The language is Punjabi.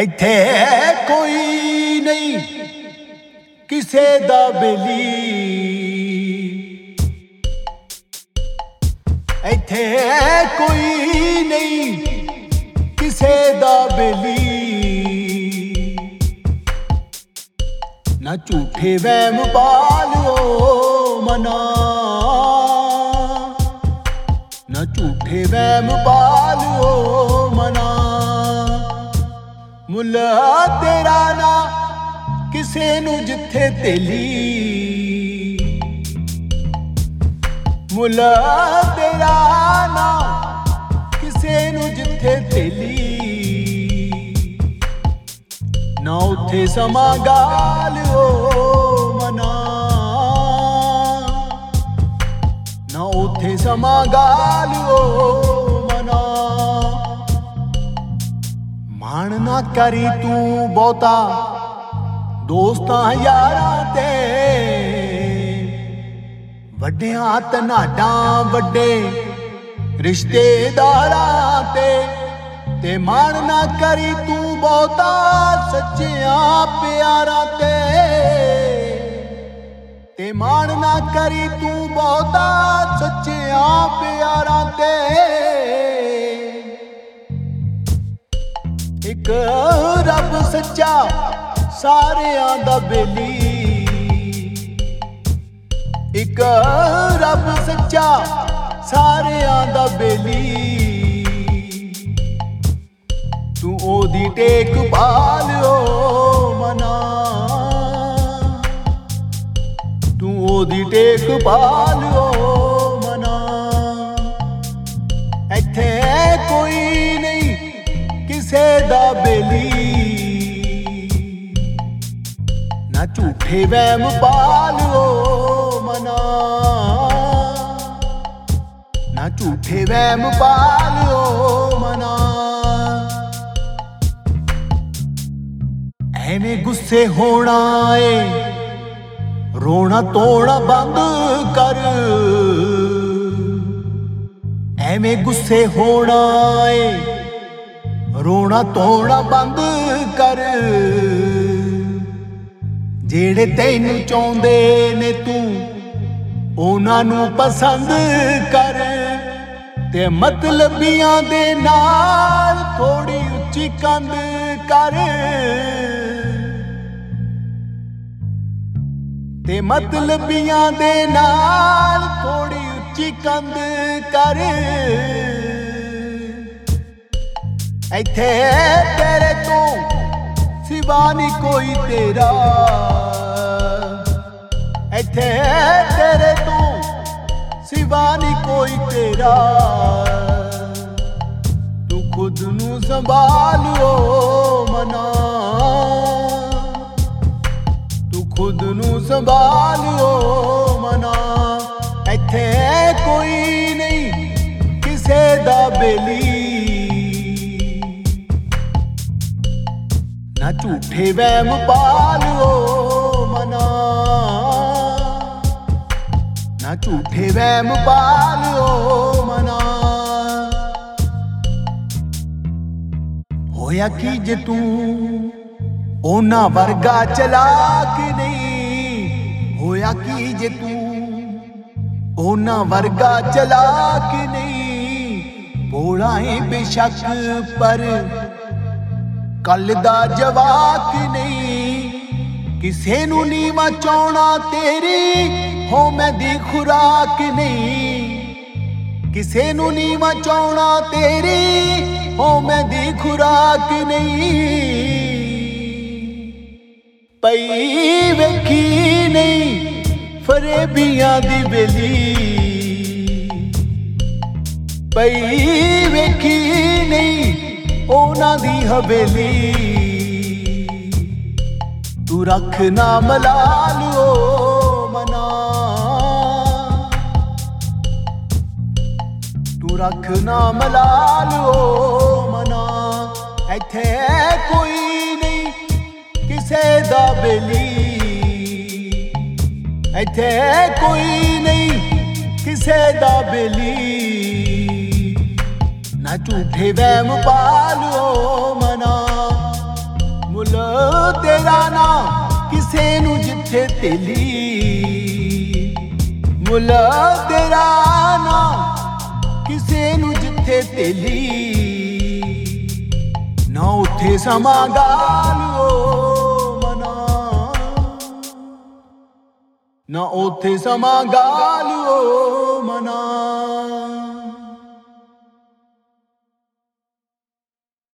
ਇੱਥੇ ਕੋਈ ਨਹੀਂ, ਕਿਸੇ ਦਾ ਬੇਲੀ। ਇੱਥੇ ਕੋਈ ਨਹੀਂ, ਕਿਸੇ ਦਾ ਬੇਲੀ। ਨਾ ਝੂਠੇ ਵਹਿਮ ਪਾਲਿਓ ਮਨਾ। ਨਾ ਝੂਠੇ ਵਹਿਮ ਪਾਲਿਓ ਮਨਾ ਮੁੱਲਾ ਤੇਰਾ ਨਾ ਕਿਸੇ ਨੂੰ ਜਿੱਥੇ ਤੇਲੀ। ਮੁੱਲਾ ਤੇਰਾ ਨਾ ਕਿਸੇ ਨੂੰ ਜਿੱਥੇ ਤੇਲੀ। ਨਾ ਉੱਥੇ ਸਮਾਂ ਗਾਲਿਓ ਮਨਾ। ਨਾ ਉੱਥੇ ਸਮਾਂ ਗਾਲਿਓ ਮਾਣ ਨਾ ਕਰੀ ਤੂੰ ਬਹੁਤਾ। ਦੋਸਤਾਂ ਯਾਰਾਂ ਤੇ ਵੱਡਿਆਂ ਤਨਾਡਾਂ ਵੱਡੇ, ਰਿਸ਼ਤੇਦਾਰਾਂ ਤੇ। ਤੇ ਮਾਣ ਨਾ ਕਰੀ ਤੂੰ ਬਹੁਤਾ ਸੱਚਿਆਂ ਪਿਆਰਾਂ ਤੇ। ਤੇ ਮਾਣ ਨਾ ਕਰੀ ਤੂੰ ਬਹੁਤਾ ਸੱਚਿਆਂ ਪਿਆਰਾਂ ਤੇ। ਇੱਕ ਰੱਬ ਸੱਚਾ ਸਾਰਿਆਂ ਦਾ ਬੇਲੀ। ਇੱਕ ਰੱਬ ਸੱਚਾ ਸਾਰਿਆਂ ਦਾ ਬੇਲੀ। ਤੂੰ ਉਹਦੀ ਟੇਕ ਪਾਲਿਓ ਮਨਾ। ਤੂੰ ਉਹਦੀ ਟੇਕ ਪਾਲਿਓ ਨਾ ਝੂਠੇ ਵਹਿਮ ਪਾਲਿਓ ਮਨਾ। ਨਾ ਝੂਠੇ ਵਹਿਮ ਪਾਲਿਓ ਮਨਾ। ਐਵੇਂ ਗੁੱਸੇ ਹੋਣਾ ਏ, ਰੋਣਾ ਤੋਣਾ ਬੰਦ ਕਰ। ਐਵੇਂ ਗੁੱਸੇ ਹੋਣਾ ਏ, ਰੋਣਾ ਤੋਣਾ ਬੰਦ ਕਰ। ਜਿਹੜੇ ਤੈਨੂੰ ਚਾਹੁੰਦੇ ਨੇ ਤੂੰ, ਉਹਨਾਂ ਨੂੰ ਪਸੰਦ ਕਰ। ਤੇ ਮਤਲਬੀਆਂ ਦੇ ਨਾਲ ਥੋੜੀ ਉੱਚੀ ਕੰਧ ਕਰ। ਤੇ ਮਤਲਬੀਆਂ ਦੇ ਨਾਲ ਥੋੜੀ ਉੱਚੀ ਕੰਧ ਕਰ। ਇੱਥੇ ਤੇਰੇ ਤੋਂ ਸਿਵਾ ਨਹੀਂ ਕੋਈ ਤੇਰਾ। ਇੱਥੇ ਤੇਰੇ ਤੋਂ, ਸਿਵਾ ਨਹੀਂ ਕੋਈ ਤੇਰਾ। ਤੂੰ ਖੁਦ ਨੂੰ ਸੰਭਾਲਿਓ ਮਨਾ। ਤੂੰ ਖੁਦ ਨੂੰ ਸੰਭਾਲਿਓ ਮਨਾ। ਇੱਥੇ ਕੋਈ ਨਹੀਂ ਕਿਸੇ ਦਾ ਬੇਲੀ। ਨਾ ਝੂਠੇ ਵਹਿਮ ਪਾਲਿਓ ਮਨਾ। ਨਾ ਝੂਠੇ ਵਹਿਮ ਪਾਲਿਓ ਮਨਾ। ਹੋਇਆ ਕੀ ਜੇ ਤੂੰ ਉਹਨਾਂ ਵਰਗਾ ਚਲਾਕ ਨਹੀਂ? ਹੋਇਆ ਕੀ ਜੇ ਤੂੰ ਉਹਨਾਂ ਵਰਗਾ ਚਲਾਕ ਨਹੀਂ? ਭੋਲਾ ਏ ਬੇਸ਼ੱਕ ਪਰ ਕੱਲ ਦਾ ਜਵਾਕ ਨਹੀਂ। ਕਿਸੇ ਨੂੰ ਨੀਵਾ ਚਾਉਣਾ ਤੇਰੀ, ਹੋ ਮੈਂ ਦੀ ਖੁਰਾਕ ਨਹੀਂ। ਕਿਸੇ ਨੂੰ ਨੀਵਾ ਚਾਉਣਾ ਤੇਰੀ, ਹੋ ਮੈਂ ਦੀ ਖੁਰਾਕ ਨਹੀਂ। ਪਈ ਵੇਖੀ ਨਹੀਂ ਫਰੇਬੀਆਂ ਦੀ ਬੇਲੀ। ਪਈ ਵੇਖੀ ਨਹੀਂ ਉਹਨਾਂ ਦੀ ਹਵੇਲੀ ਤੂੰ ਰੱਖ ਨਾ ਮਲਾਲਿਓ ਮਨਾ। ਤੂੰ ਰੱਖ ਨਾ ਮਲਾਲਿਓ ਮਨਾ। ਇੱਥੇ ਕੋਈ ਨਹੀਂ, ਕਿਸੇ ਦਾ ਬੇਲੀ। ਇੱਥੇ ਕੋਈ ਨਹੀਂ, ਕਿਸੇ ਦਾ ਬੇਲੀ। ਨਾ ਝੂਠੇ ਵਹਿਮ ਪਾਲਿਓ ਮਨਾ ਮੁੱਲ ਤੇਰਾ ਨਾ ਕਿਸੇ ਨੂੰ ਜਿੱਥੇ ਤੇਲੀ ਮੁੱਲ ਤੇਰਾ ਨਾ ਕਿਸੇ ਨੂੰ ਜਿੱਥੇ ਤੇਲੀ ਨਾ ਉੱਥੇ ਸਮਾਂ ਗਾਲਿਓ ਮਨਾ ਨਾ ਉੱਥੇ ਸਮਾਂ ਗਾਲਿਓ ਮਨਾ